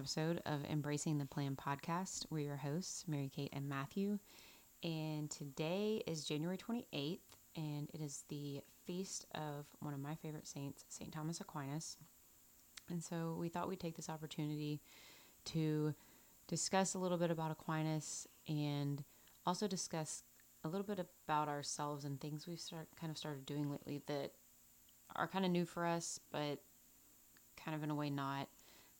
episode of Embracing the Plan podcast. We're your hosts, Mary Kate and Matthew. And today is January 28th, and it is the feast of one of my favorite saints, St. Thomas Aquinas. And so we thought we'd take this opportunity to discuss a little bit about Aquinas and also discuss a little bit about ourselves and things we've start, kind of started doing lately that are kind of new for us, but kind of in a way not.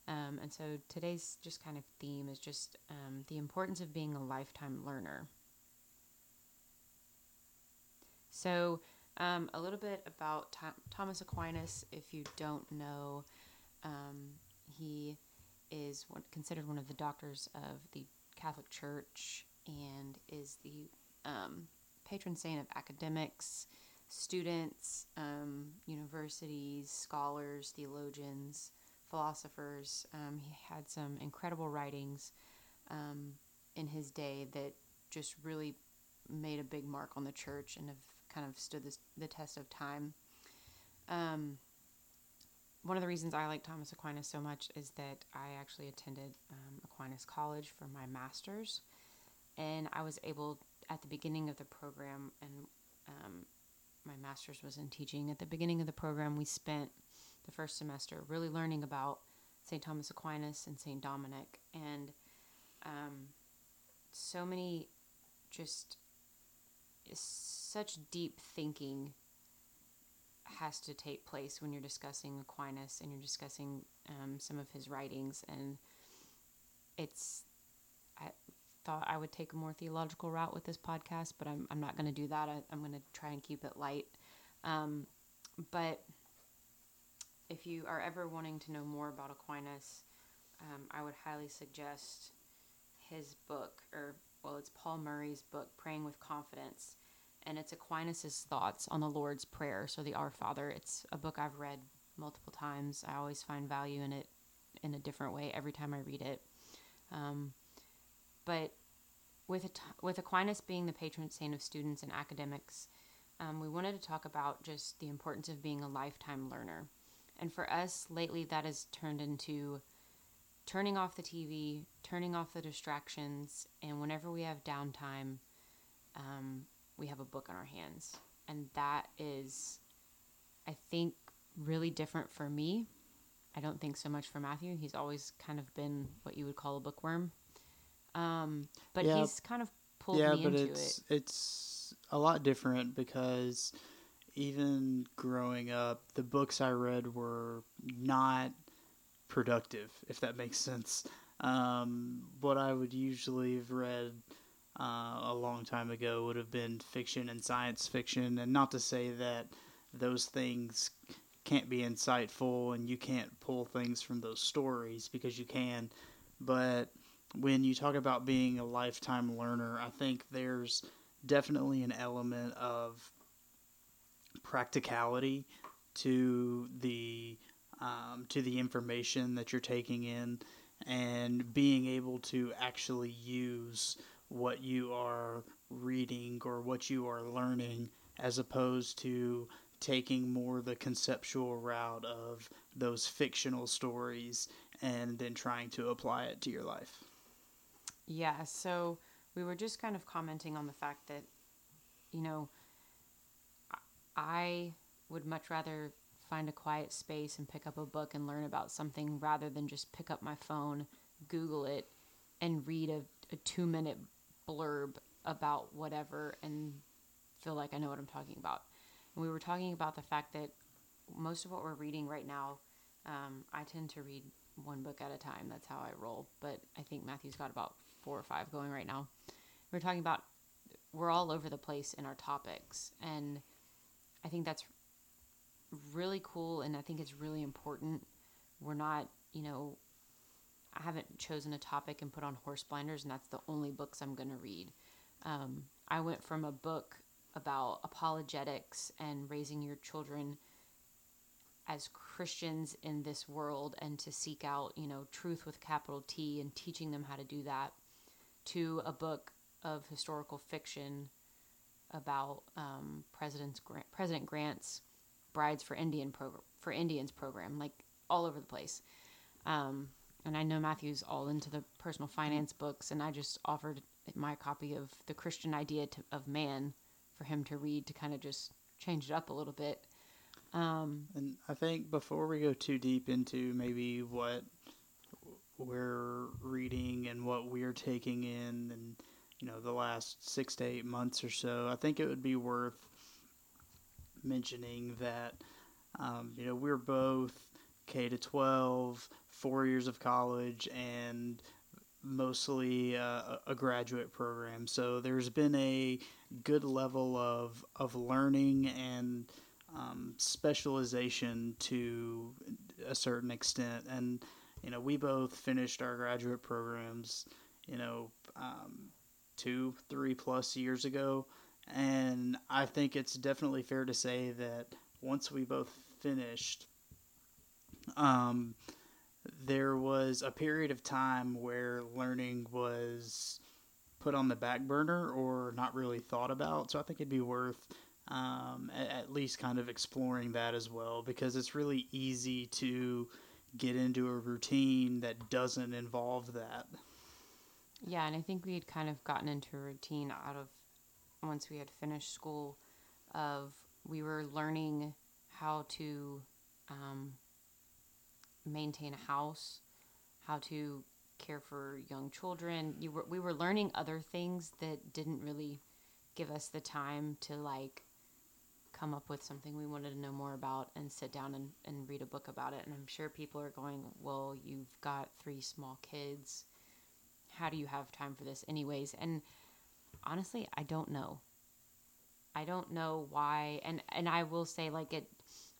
Um, and so today's just kind of theme is just um, the importance of being a lifetime learner. So, um, a little bit about Thomas Aquinas, if you don't know, um, he is one, considered one of the doctors of the Catholic Church and is the um, patron saint of academics, students, um, universities, scholars, theologians, philosophers. Um, he had some incredible writings um, in his day that just really made a big mark on the church and have kind of stood this, the test of time. Um, one of the reasons I like Thomas Aquinas so much is that I actually attended um, Aquinas College for my master's, and I was able at the beginning of the program and um, my master's was in teaching. At the beginning of the program, we spent the first semester really learning about St. Thomas Aquinas and St. Dominic, and um, so many just such deep thinking has to take place when you're discussing Aquinas and you're discussing um, some of his writings, and it's I thought I would take a more theological route with this podcast, but I'm, I'm not going to do that. I, am going to try and keep it light. Um, but if you are ever wanting to know more about Aquinas, um, I would highly suggest his book, or well, it's Paul Murray's book, Praying with Confidence, and it's Aquinas's thoughts on the Lord's Prayer, so the Our Father. It's a book I've read multiple times. I always find value in it in a different way every time I read it. Um, but with with Aquinas being the patron saint of students and academics, um, we wanted to talk about just the importance of being a lifetime learner. And for us, lately, that has turned into turning off the TV, turning off the distractions, and whenever we have downtime, um, we have a book on our hands. And that is, I think, really different for me. I don't think so much for Matthew. He's always kind of been what you would call a bookworm. Um, but yeah. he's kind of pulled yeah, me but into it's, it. It's a lot different because even growing up, the books I read were not productive, if that makes sense. Um, what I would usually have read uh, a long time ago would have been fiction and science fiction, and not to say that those things can't be insightful and you can't pull things from those stories because you can, but when you talk about being a lifetime learner, I think there's definitely an element of practicality to the um, to the information that you're taking in and being able to actually use what you are reading or what you are learning as opposed to taking more the conceptual route of those fictional stories and then trying to apply it to your life. Yeah, so we were just kind of commenting on the fact that, you know, I would much rather find a quiet space and pick up a book and learn about something rather than just pick up my phone, Google it, and read a, a two minute blurb about whatever and feel like I know what I'm talking about. And we were talking about the fact that most of what we're reading right now, um, I tend to read one book at a time. That's how I roll. But I think Matthew's got about four or five going right now. We're talking about we're all over the place in our topics, and I think that's really cool, and I think it's really important. We're not, you know, I haven't chosen a topic and put on horse blinders, and that's the only books I'm going to read. Um, I went from a book about apologetics and raising your children as Christians in this world and to seek out, you know, truth with capital T and teaching them how to do that to a book of historical fiction about um, President Grant, President Grant's Brides for Indian program for Indians program, like all over the place. Um, and I know Matthew's all into the personal finance books, and I just offered my copy of The Christian Idea to, of Man for him to read to kind of just change it up a little bit. Um, And I think before we go too deep into maybe what we're reading and what we're taking in and you know the last 6 to 8 months or so, I think it would be worth mentioning that um, you know we're both K to 12, 4 years of college and mostly uh, a graduate program. So there's been a good level of of learning and um, specialization to a certain extent. And you know, we both finished our graduate programs, you know, um, two, three plus years ago. And I think it's definitely fair to say that once we both finished, um, there was a period of time where learning was put on the back burner or not really thought about. So I think it'd be worth um, at, at, least kind of exploring that as well because it's really easy to get into a routine that doesn't involve that. Yeah, and I think we had kind of gotten into a routine out of once we had finished school of we were learning how to um, maintain a house, how to care for young children. You were, we were learning other things that didn't really give us the time to like come up with something we wanted to know more about and sit down and, and read a book about it. And I'm sure people are going, well, you've got three small kids. How do you have time for this, anyways? And honestly, I don't know. I don't know why. And, and I will say, like, it,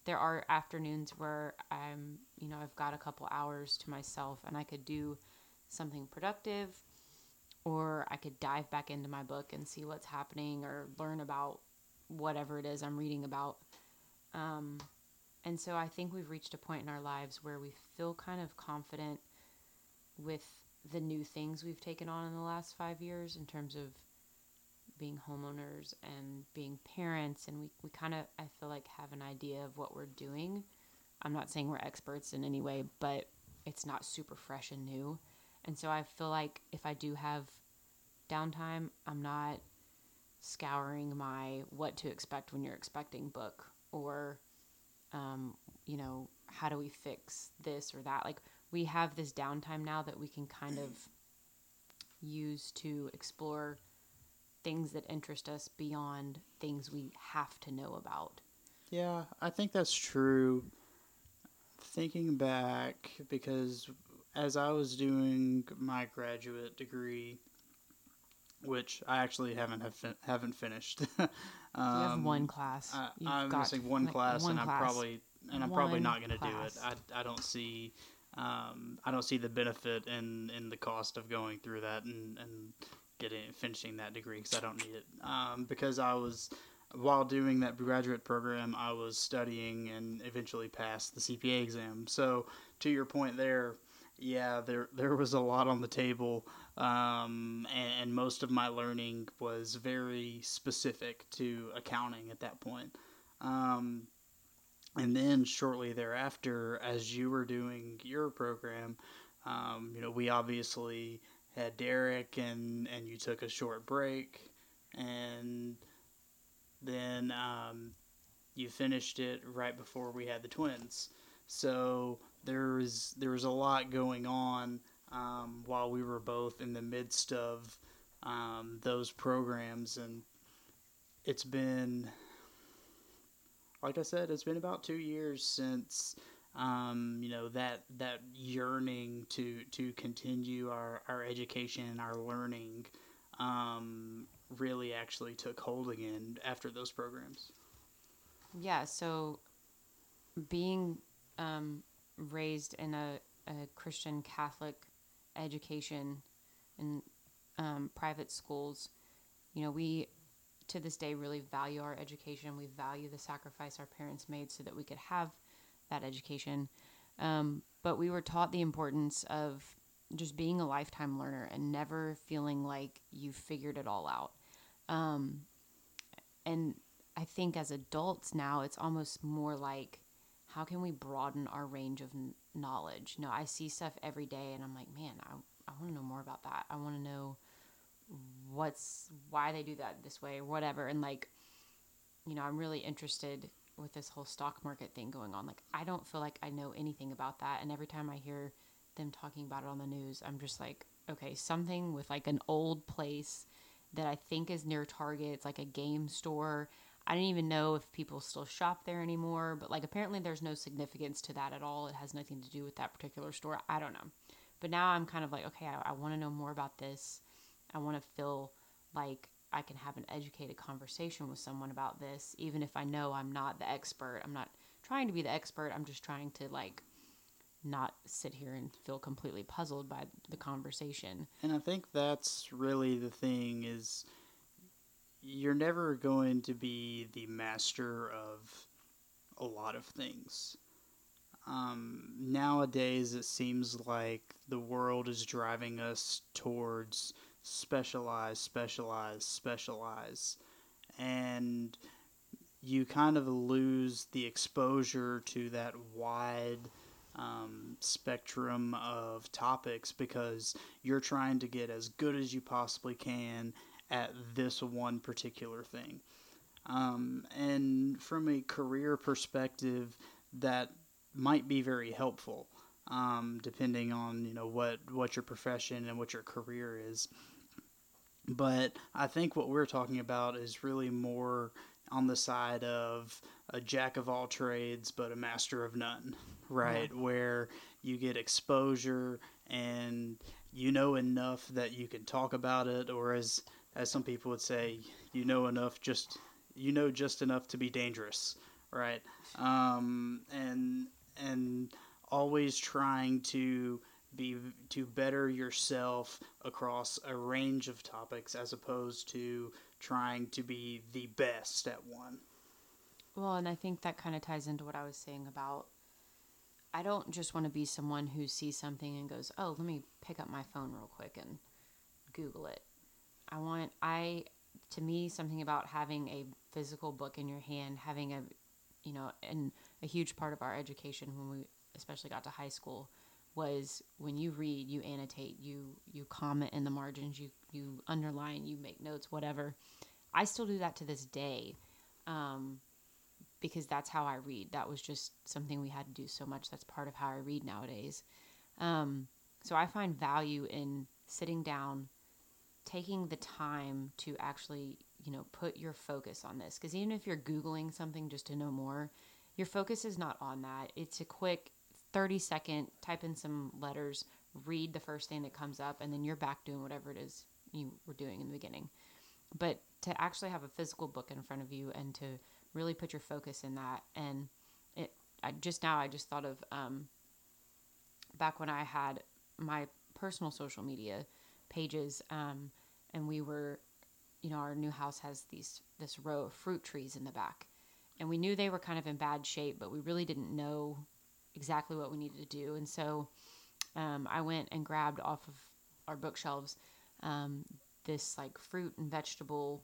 there are afternoons where I'm, you know, I've got a couple hours to myself and I could do something productive or I could dive back into my book and see what's happening or learn about whatever it is I'm reading about. Um, and so I think we've reached a point in our lives where we feel kind of confident with the new things we've taken on in the last five years in terms of being homeowners and being parents. And we, we kind of, I feel like, have an idea of what we're doing. I'm not saying we're experts in any way, but it's not super fresh and new. And so I feel like if I do have downtime, I'm not scouring my what to expect when you're expecting book or um, you know how do we fix this or that like we have this downtime now that we can kind of use to explore things that interest us beyond things we have to know about yeah i think that's true thinking back because as i was doing my graduate degree which I actually haven't have fin- haven't finished. um, you have one class. I, am missing one class, one and class. I'm probably and I'm one probably not going to do it. I, I don't see um, I don't see the benefit in in the cost of going through that and and getting finishing that degree because I don't need it. Um, because I was while doing that graduate program, I was studying and eventually passed the CPA exam. So to your point there, yeah, there there was a lot on the table um, and, and, most of my learning was very specific to accounting at that point. Um, and then shortly thereafter, as you were doing your program, um, you know, we obviously had Derek, and and you took a short break, and then um, you finished it right before we had the twins. So there was there was a lot going on um, while we were both in the midst of um, those programs. And it's been, like I said, it's been about two years since. Um, you know that that yearning to to continue our, our education, and our learning, um, really actually took hold again after those programs. Yeah, so being um, raised in a, a Christian Catholic education in um, private schools, you know, we to this day really value our education. We value the sacrifice our parents made so that we could have that education. Um, but we were taught the importance of just being a lifetime learner and never feeling like you figured it all out. Um, and I think as adults now, it's almost more like how can we broaden our range of knowledge? You know, I see stuff every day and I'm like, man, I, I want to know more about that. I want to know what's why they do that this way or whatever. And like, you know, I'm really interested with this whole stock market thing going on. Like, I don't feel like I know anything about that. And every time I hear them talking about it on the news, I'm just like, okay, something with like an old place that I think is near Target. It's like a game store. I didn't even know if people still shop there anymore, but like apparently there's no significance to that at all. It has nothing to do with that particular store. I don't know. But now I'm kind of like, okay, I, I want to know more about this. I want to feel like I can have an educated conversation with someone about this, even if I know I'm not the expert. I'm not trying to be the expert. I'm just trying to like not sit here and feel completely puzzled by the conversation. And I think that's really the thing is you're never going to be the master of a lot of things. Um, nowadays, it seems like the world is driving us towards specialize, specialize, specialize. And you kind of lose the exposure to that wide um, spectrum of topics because you're trying to get as good as you possibly can at this one particular thing. Um, and from a career perspective, that might be very helpful, um, depending on you know what what your profession and what your career is. But I think what we're talking about is really more on the side of a jack of all trades but a master of none, right? Yeah. Where you get exposure and you know enough that you can talk about it, or as as some people would say, you know enough just you know just enough to be dangerous, right? Um, and and always trying to be to better yourself across a range of topics as opposed to trying to be the best at one. Well, and I think that kind of ties into what I was saying about I don't just want to be someone who sees something and goes, "Oh, let me pick up my phone real quick and Google it." I want I to me something about having a physical book in your hand, having a you know, and a huge part of our education when we especially got to high school was when you read, you annotate, you you comment in the margins, you you underline, you make notes, whatever. I still do that to this day, um, because that's how I read. That was just something we had to do so much. That's part of how I read nowadays. Um, so I find value in sitting down, taking the time to actually, you know, put your focus on this. Because even if you're Googling something just to know more, your focus is not on that. It's a quick 30 second, type in some letters, read the first thing that comes up, and then you're back doing whatever it is you were doing in the beginning. But to actually have a physical book in front of you and to really put your focus in that, and it, I just now I just thought of um, back when I had my personal social media pages, um, and we were, you know, our new house has these this row of fruit trees in the back, and we knew they were kind of in bad shape, but we really didn't know exactly what we needed to do. And so um, I went and grabbed off of our bookshelves um, this like fruit and vegetable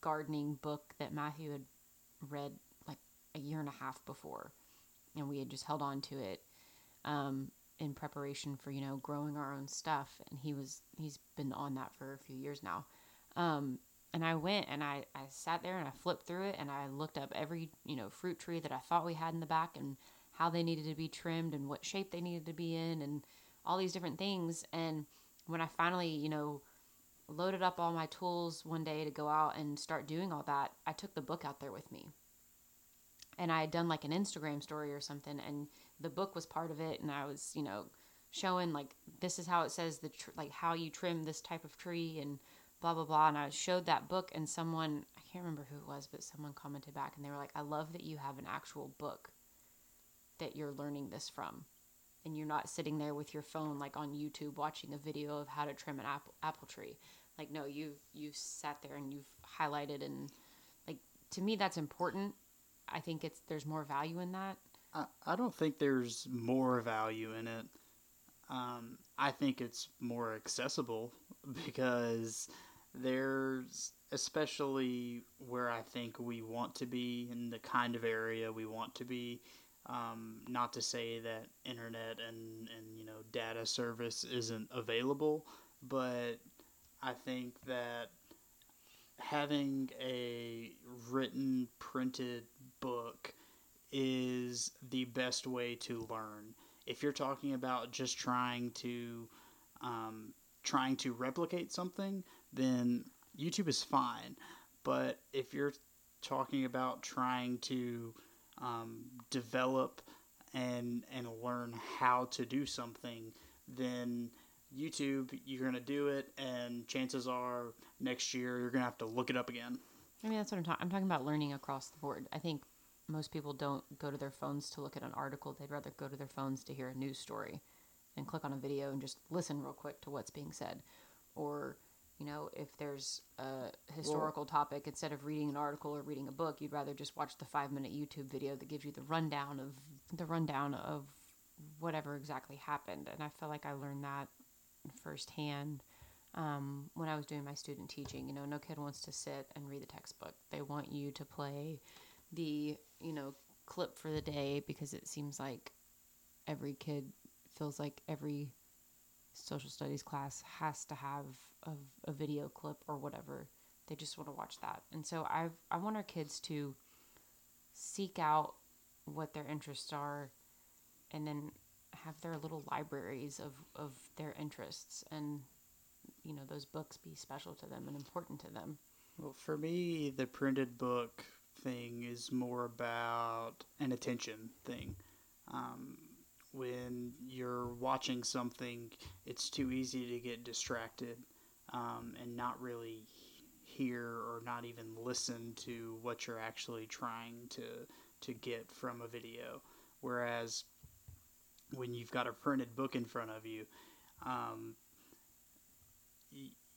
gardening book that Matthew had read like a year and a half before, and we had just held on to it um, in preparation for you know growing our own stuff. And he was he's been on that for a few years now. Um, and I went and I, I sat there and I flipped through it and I looked up every you know fruit tree that I thought we had in the back and how they needed to be trimmed and what shape they needed to be in and all these different things. And when I finally, you know, loaded up all my tools one day to go out and start doing all that, I took the book out there with me. And I had done like an Instagram story or something, and the book was part of it. And I was, you know, showing like this is how it says the tr- like how you trim this type of tree and blah blah blah. And I showed that book, and someone I can't remember who it was, but someone commented back, and they were like, "I love that you have an actual book that you're learning this from." and you're not sitting there with your phone like on YouTube watching a video of how to trim an apple apple tree. Like no, you you sat there and you've highlighted and like to me that's important. I think it's there's more value in that. I, I don't think there's more value in it. Um, I think it's more accessible because there's especially where I think we want to be in the kind of area we want to be Um, not to say that internet and, and you know data service isn't available, but I think that having a written printed book is the best way to learn. If you're talking about just trying to um, trying to replicate something, then YouTube is fine. But if you're talking about trying to um, develop and and learn how to do something, then YouTube you're gonna do it, and chances are next year you're gonna have to look it up again. I mean, that's what I'm talking. I'm talking about learning across the board. I think most people don't go to their phones to look at an article. They'd rather go to their phones to hear a news story, and click on a video and just listen real quick to what's being said, or you know, if there's a historical well, topic, instead of reading an article or reading a book, you'd rather just watch the five minute YouTube video that gives you the rundown of the rundown of whatever exactly happened. And I feel like I learned that firsthand um, when I was doing my student teaching. You know, no kid wants to sit and read the textbook. They want you to play the, you know, clip for the day because it seems like every kid feels like every social studies class has to have a, a video clip or whatever. They just want to watch that. And so I I want our kids to seek out what their interests are and then have their little libraries of, of their interests and you know those books be special to them and important to them. Well, for me, the printed book thing is more about an attention thing. Um, when you're watching something, it's too easy to get distracted um, and not really hear or not even listen to what you're actually trying to to get from a video. Whereas when you've got a printed book in front of you, um,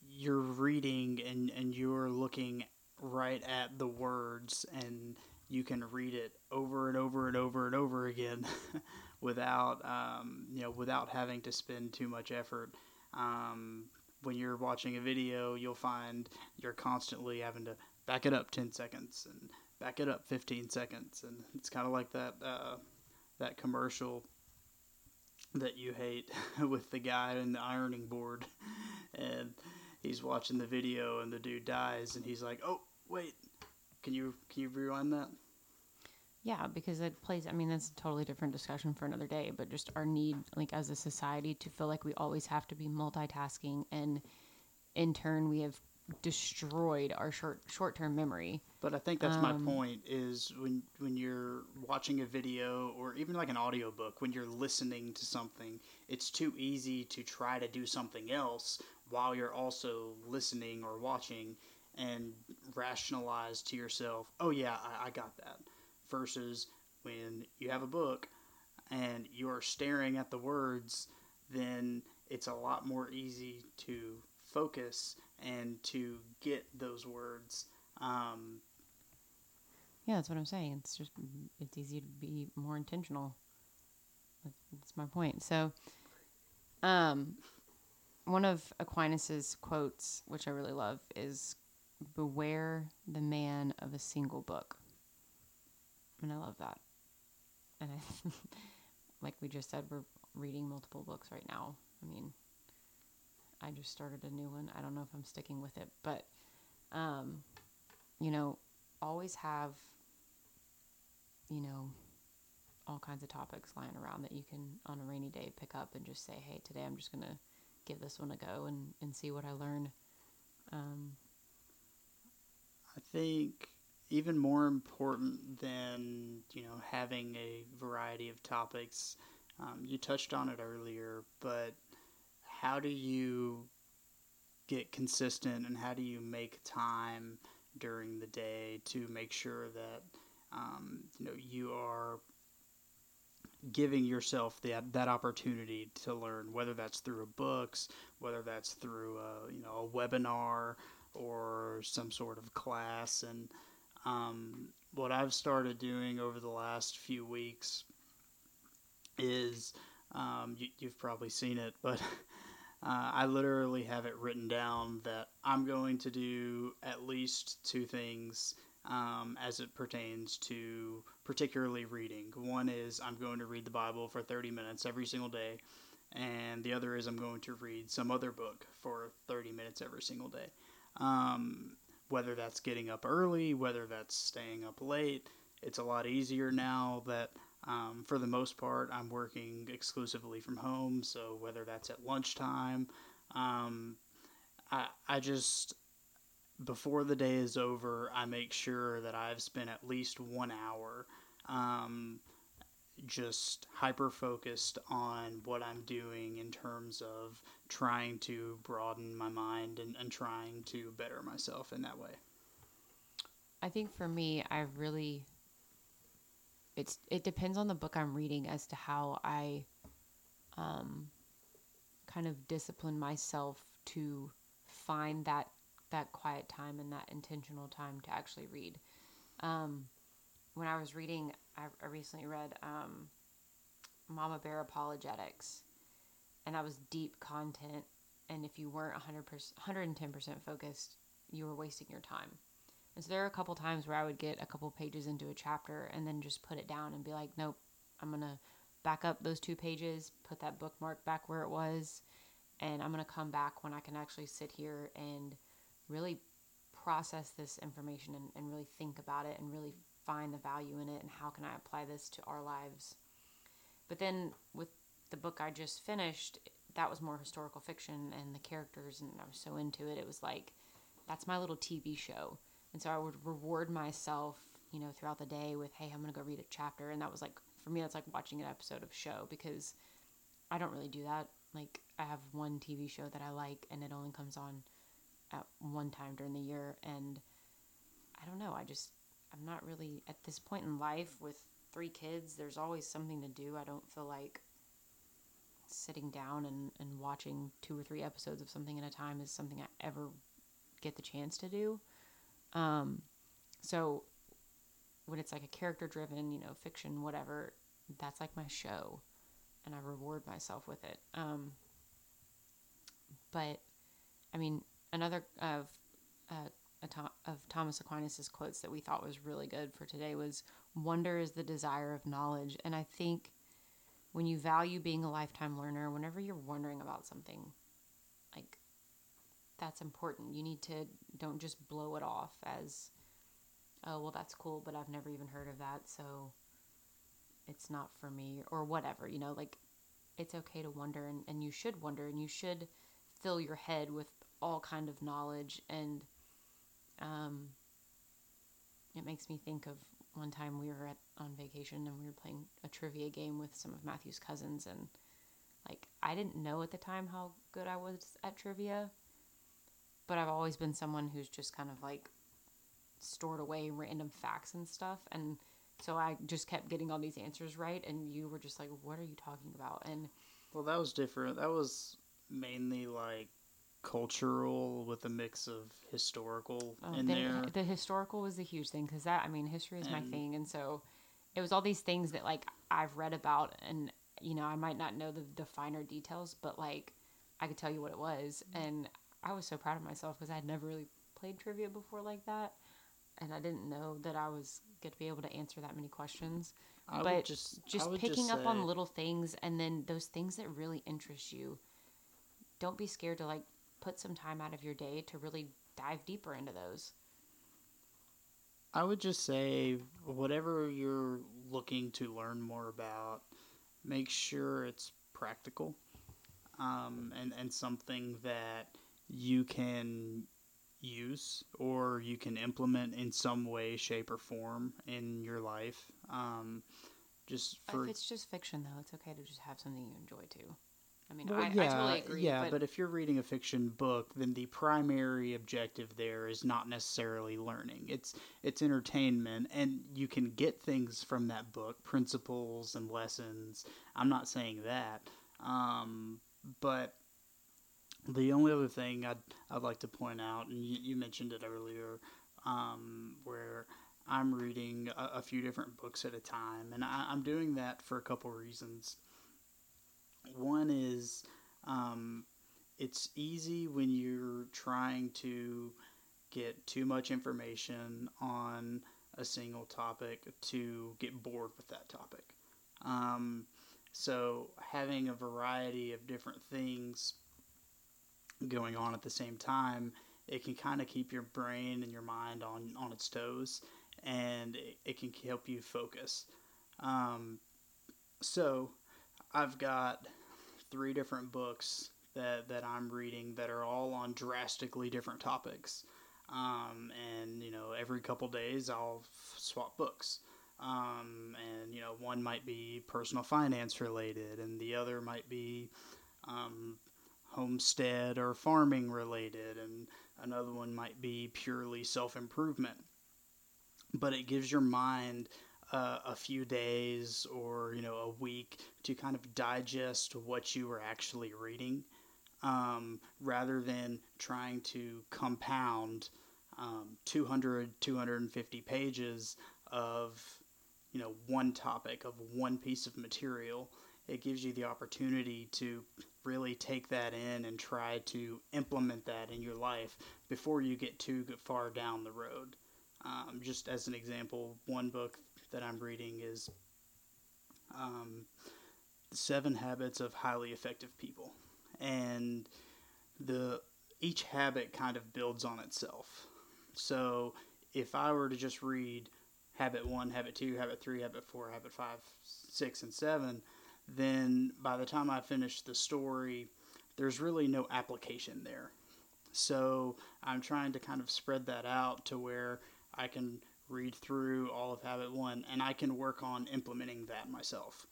you're reading and, and you're looking right at the words and you can read it over and over and over and over again without um, you know without having to spend too much effort. Um, when you're watching a video, you'll find you're constantly having to back it up 10 seconds and back it up 15 seconds, and it's kind of like that uh, that commercial that you hate with the guy in the ironing board, and he's watching the video, and the dude dies, and he's like, "Oh, wait, can you can you rewind that?" Yeah, because it plays. I mean, that's a totally different discussion for another day. But just our need, like as a society, to feel like we always have to be multitasking, and in turn, we have destroyed our short short term memory. But I think that's um, my point. Is when when you're watching a video or even like an audiobook, when you're listening to something, it's too easy to try to do something else while you're also listening or watching, and rationalize to yourself, "Oh yeah, I, I got that." Versus when you have a book and you are staring at the words, then it's a lot more easy to focus and to get those words. Um, yeah, that's what I'm saying. It's just it's easy to be more intentional. That's my point. So, um, one of Aquinas's quotes, which I really love, is "Beware the man of a single book." And I love that. And I, like we just said, we're reading multiple books right now. I mean, I just started a new one. I don't know if I'm sticking with it, but um, you know, always have you know all kinds of topics lying around that you can on a rainy day pick up and just say, "Hey, today I'm just gonna give this one a go and and see what I learn." Um, I think even more important than you know having a variety of topics. Um, you touched on it earlier, but how do you get consistent and how do you make time during the day to make sure that um, you know you are giving yourself that that opportunity to learn, whether that's through books, whether that's through a, you know a webinar or some sort of class, and um, what I've started doing over the last few weeks is um, you, have probably seen it, but uh, I literally have it written down that I'm going to do at least two things um, as it pertains to particularly reading. One is I'm going to read the Bible for 30 minutes every single day, and the other is I'm going to read some other book for 30 minutes every single day. Um, whether that's getting up early, whether that's staying up late, it's a lot easier now that um, for the most part I'm working exclusively from home. So whether that's at lunchtime, um, I, I just before the day is over, I make sure that I've spent at least one hour um, just hyper focused on what I'm doing in terms of trying to broaden my mind and, and trying to better myself in that way. I think for me, I really it's it depends on the book I'm reading as to how I um kind of discipline myself to find that that quiet time and that intentional time to actually read. Um, when I was reading, I, I recently read um, Mama Bear Apologetics, and that was deep content. And if you weren't 100%, 110% focused, you were wasting your time. And so there are a couple times where I would get a couple pages into a chapter and then just put it down and be like, nope, I'm going to back up those two pages, put that bookmark back where it was, and I'm going to come back when I can actually sit here and really process this information and, and really think about it and really find the value in it and how can I apply this to our lives. But then with the book I just finished, that was more historical fiction and the characters, and I was so into it. It was like, that's my little TV show. And so I would reward myself, you know, throughout the day with, hey, I'm going to go read a chapter. And that was like, for me, that's like watching an episode of show because I don't really do that. Like, I have one TV show that I like, and it only comes on at one time during the year and I don't know, I just I'm not really at this point in life with three kids, there's always something to do. I don't feel like sitting down and, and watching two or three episodes of something at a time is something I ever get the chance to do. Um, so when it's like a character driven, you know, fiction, whatever, that's like my show and I reward myself with it. Um, but I mean, another of uh, of Thomas Aquinas's quotes that we thought was really good for today was wonder is the desire of knowledge. And I think when you value being a lifetime learner whenever you're wondering about something like that's important. You need to don't just blow it off as oh well that's cool but I've never even heard of that so it's not for me or whatever you know like it's okay to wonder and, and you should wonder and you should fill your head with all kind of knowledge and um, it makes me think of one time we were at on vacation and we were playing a trivia game with some of Matthew's cousins and like I didn't know at the time how good I was at trivia but I've always been someone who's just kind of like stored away random facts and stuff. And so I just kept getting all these answers right and you were just like what are you talking about? And well that was different. That was mainly like cultural with a mix of historical oh, in the, there. The historical was a huge thing because that I mean history is and, my thing, and so it was all these things that like I've read about, and you know I might not know the, the finer details, but like I could tell you what it was, mm-hmm. and I was so proud of myself because I had never really played trivia before like that, and I didn't know that I was going to be able to answer that many questions. I but just just picking just up on little things, and then those things that really interest you. Don't be scared to like put some time out of your day to really dive deeper into those? I would just say whatever you're looking to learn more about, make sure it's practical um, and, and something that you can use or you can implement in some way, shape, or form in your life. Um, just for, if it's just fiction, though, it's okay to just have something you enjoy too. I mean, well, I, yeah, I totally agree. Yeah, but... but if you're reading a fiction book, then the primary objective there is not necessarily learning. It's it's entertainment, and you can get things from that book, principles and lessons. I'm not saying that, um, but the only other thing I'd I'd like to point out, and you, you mentioned it earlier, um, where I'm reading a, a, few different books at a time, and I, I'm doing that for a couple reasons. One is um, it's easy when you're trying to get too much information on a single topic to get bored with that topic. Um, so having a variety of different things going on at the same time, it can kind of keep your brain and your mind on, on its toes and it, it can help you focus. Um, so I've got three different books that, that I'm reading that are all on drastically different topics. Um, and, you know, every couple days I'll swap books. Um, and, you know, one might be personal finance related, and the other might be um, homestead or farming related, and another one might be purely self improvement. But it gives your mind uh, a few days or you know a week to kind of digest what you were actually reading, um, rather than trying to compound um, 200 250 pages of you know one topic of one piece of material. It gives you the opportunity to really take that in and try to implement that in your life before you get too far down the road. Um, just as an example, one book that I'm reading is um, Seven Habits of Highly Effective People, and the each habit kind of builds on itself. So if I were to just read habit one, habit two, habit three, habit four, habit five, six, and seven, then by the time I finish the story, there's really no application there. So I'm trying to kind of spread that out to where I can read through all of habit one and I can work on implementing that myself.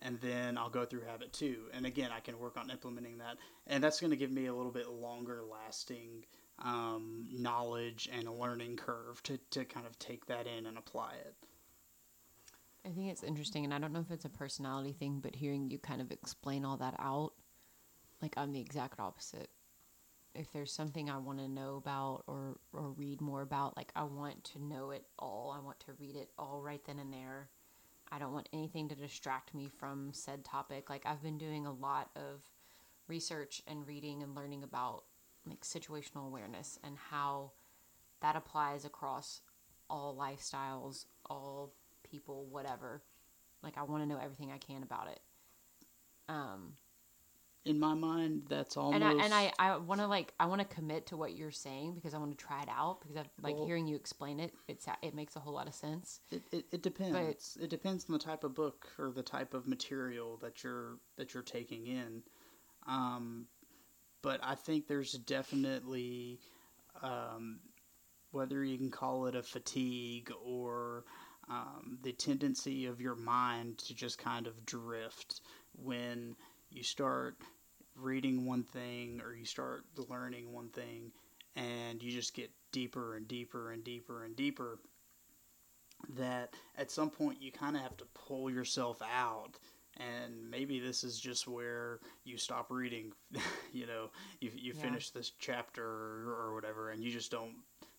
And then I'll go through habit two. And again, I can work on implementing that. And that's going to give me a little bit longer lasting um, knowledge and a learning curve to, to kind of take that in and apply it. I think it's interesting, and I don't know if it's a personality thing, but hearing you kind of explain all that out, like I'm the exact opposite. If there's something I want to know about or or read more about, like I want to know it all. I want to read it all right then and there. I don't want anything to distract me from said topic. Like I've been doing a lot of research and reading and learning about like situational awareness and how that applies across all lifestyles, all people, whatever. Like I want to know everything I can about it. Um, in my mind, that's almost. and I and I, I want to like I want to commit to what you're saying because I want to try it out because I like Well- hearing you explain it. It's it makes a whole lot of sense. It, it, it depends. it depends on the type of book or the type of material that you're that you're taking in. Um, but I think there's definitely um, whether you can call it a fatigue or um, the tendency of your mind to just kind of drift when you start reading one thing or you start learning one thing and you just get deeper and deeper and deeper and deeper that at some point you kind of have to pull yourself out and maybe this is just where you stop reading you know you, you Yeah. finish this chapter or, or whatever and you just don't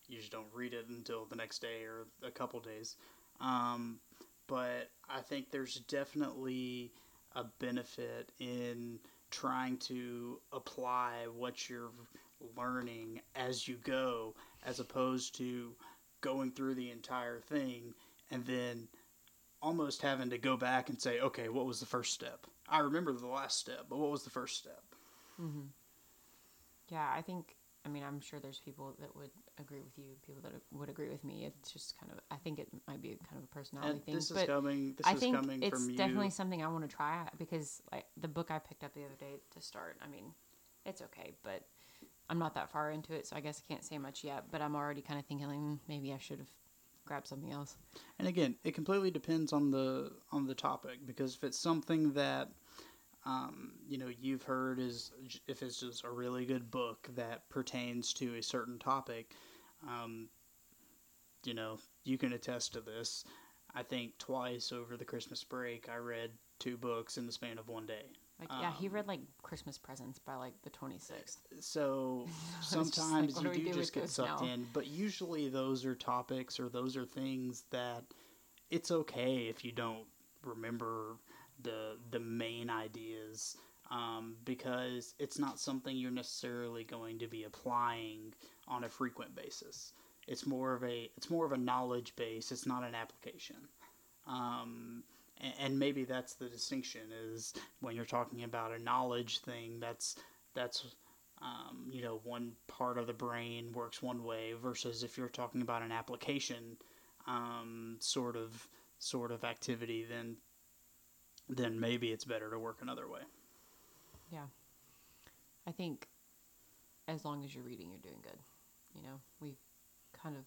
you just don't read it until the next day or a couple days um, but i think there's definitely a benefit in trying to apply what you're learning as you go as opposed to going through the entire thing and then almost having to go back and say, okay, what was the first step? I remember the last step, but what was the first step? Mm-hmm. Yeah, I think. I mean, I'm sure there's people that would agree with you. People that would agree with me. It's just kind of. I think it might be kind of a personality And thing. this is but coming. This I is think coming it's from you. It's definitely something I want to try because like the book I picked up the other day to start. I mean, it's okay, but I'm not that far into it, so I guess I can't say much yet. But I'm already kind of thinking like, maybe I should have grabbed something else. And again, it completely depends on the on the topic because if it's something that um, you know you've heard is if it's just a really good book that pertains to a certain topic, um, you know you can attest to this. I think twice over the Christmas break, I read two books in the span of one day. Like, yeah, he Um, read like Christmas presents by like the 26th. So sometimes like, you do do just get sucked now? in, but usually those are topics or those are things that it's okay if you don't remember the the main ideas. um, because it's not something you're necessarily going to be applying on a frequent basis. It's more of a it's more of a knowledge base. It's not an application. Um, and, and maybe that's the distinction is when you're talking about a knowledge thing. That's that's um, you know one part of the brain works one way versus if you're talking about an application um, sort of sort of activity, then then maybe it's better to work another way. Yeah. I think as long as you're reading, you're doing good. You know, we've kind of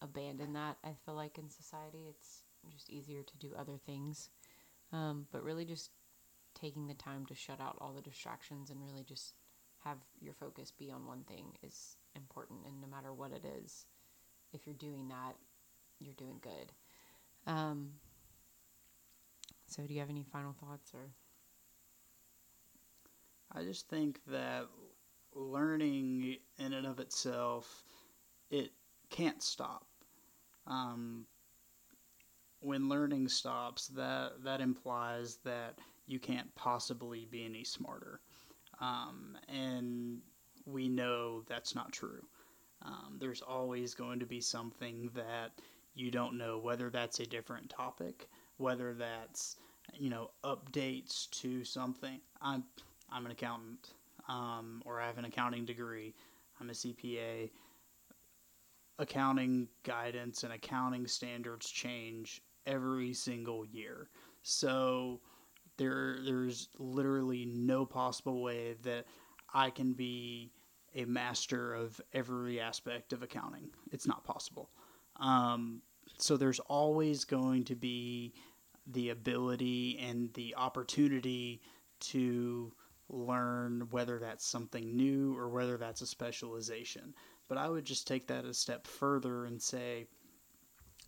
abandoned that, I feel like, in society. It's just easier to do other things. Um, but really just taking the time to shut out all the distractions and really just have your focus be on one thing is important. And no matter what it is, if you're doing that, you're doing good. Um, so, do you have any final thoughts or? I just think that learning in and of itself, it can't stop. Um, when learning stops, that that implies that you can't possibly be any smarter, um, and we know that's not true. Um, there's always going to be something that you don't know, whether that's a different topic, whether that's you know updates to something. I'm I'm an accountant, um, or I have an accounting degree. I'm a CPA. Accounting guidance and accounting standards change every single year. So there there's literally no possible way that I can be a master of every aspect of accounting. It's not possible. Um, so there's always going to be the ability and the opportunity to learn whether that's something new or whether that's a specialization. But I would just take that a step further and say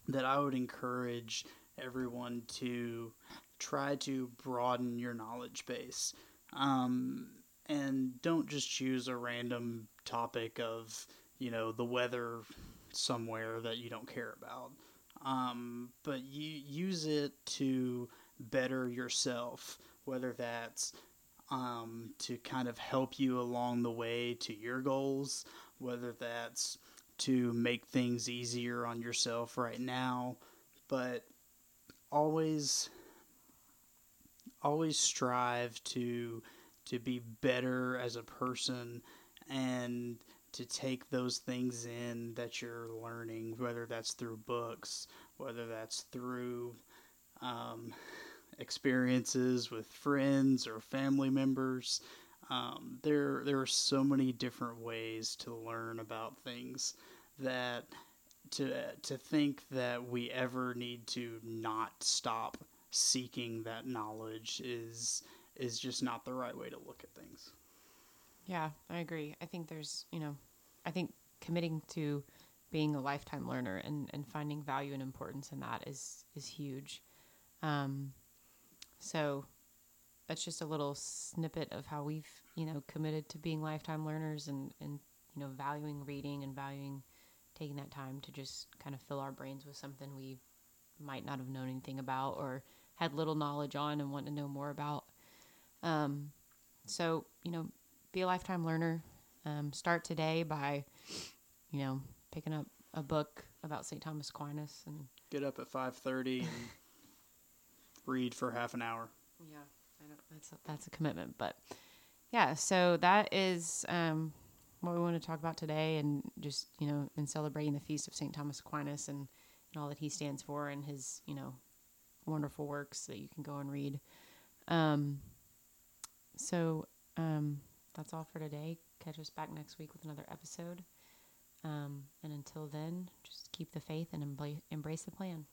that I would encourage everyone to try to broaden your knowledge base. Um, and don't just choose a random topic of, you know, the weather somewhere that you don't care about. Um, but you use it to better yourself, whether that's um, to kind of help you along the way to your goals, whether that's to make things easier on yourself right now, but always always strive to to be better as a person and to take those things in that you're learning, whether that's through books, whether that's through um, experiences with friends or family members. Um, there, there are so many different ways to learn about things that to to think that we ever need to not stop seeking that knowledge is is just not the right way to look at things. Yeah, I agree. I think there's, you know, I think committing to being a lifetime learner and, and finding value and importance in that is is huge. Um, so that's just a little snippet of how we've, you know, committed to being lifetime learners and, and you know, valuing reading and valuing taking that time to just kind of fill our brains with something we might not have known anything about or had little knowledge on and want to know more about. Um, so, you know, be a lifetime learner. Um, start today by, you know, picking up a book about St. Thomas Aquinas and get up at five thirty and read for half an hour. Yeah, I don't, that's a, that's a commitment, but yeah. So that is um, what we want to talk about today, and just you know, in celebrating the feast of St. Thomas Aquinas and, and all that he stands for and his you know wonderful works that you can go and read. Um, so um, that's all for today. Catch us back next week with another episode. Um, and until then, just keep the faith and embrace the plan.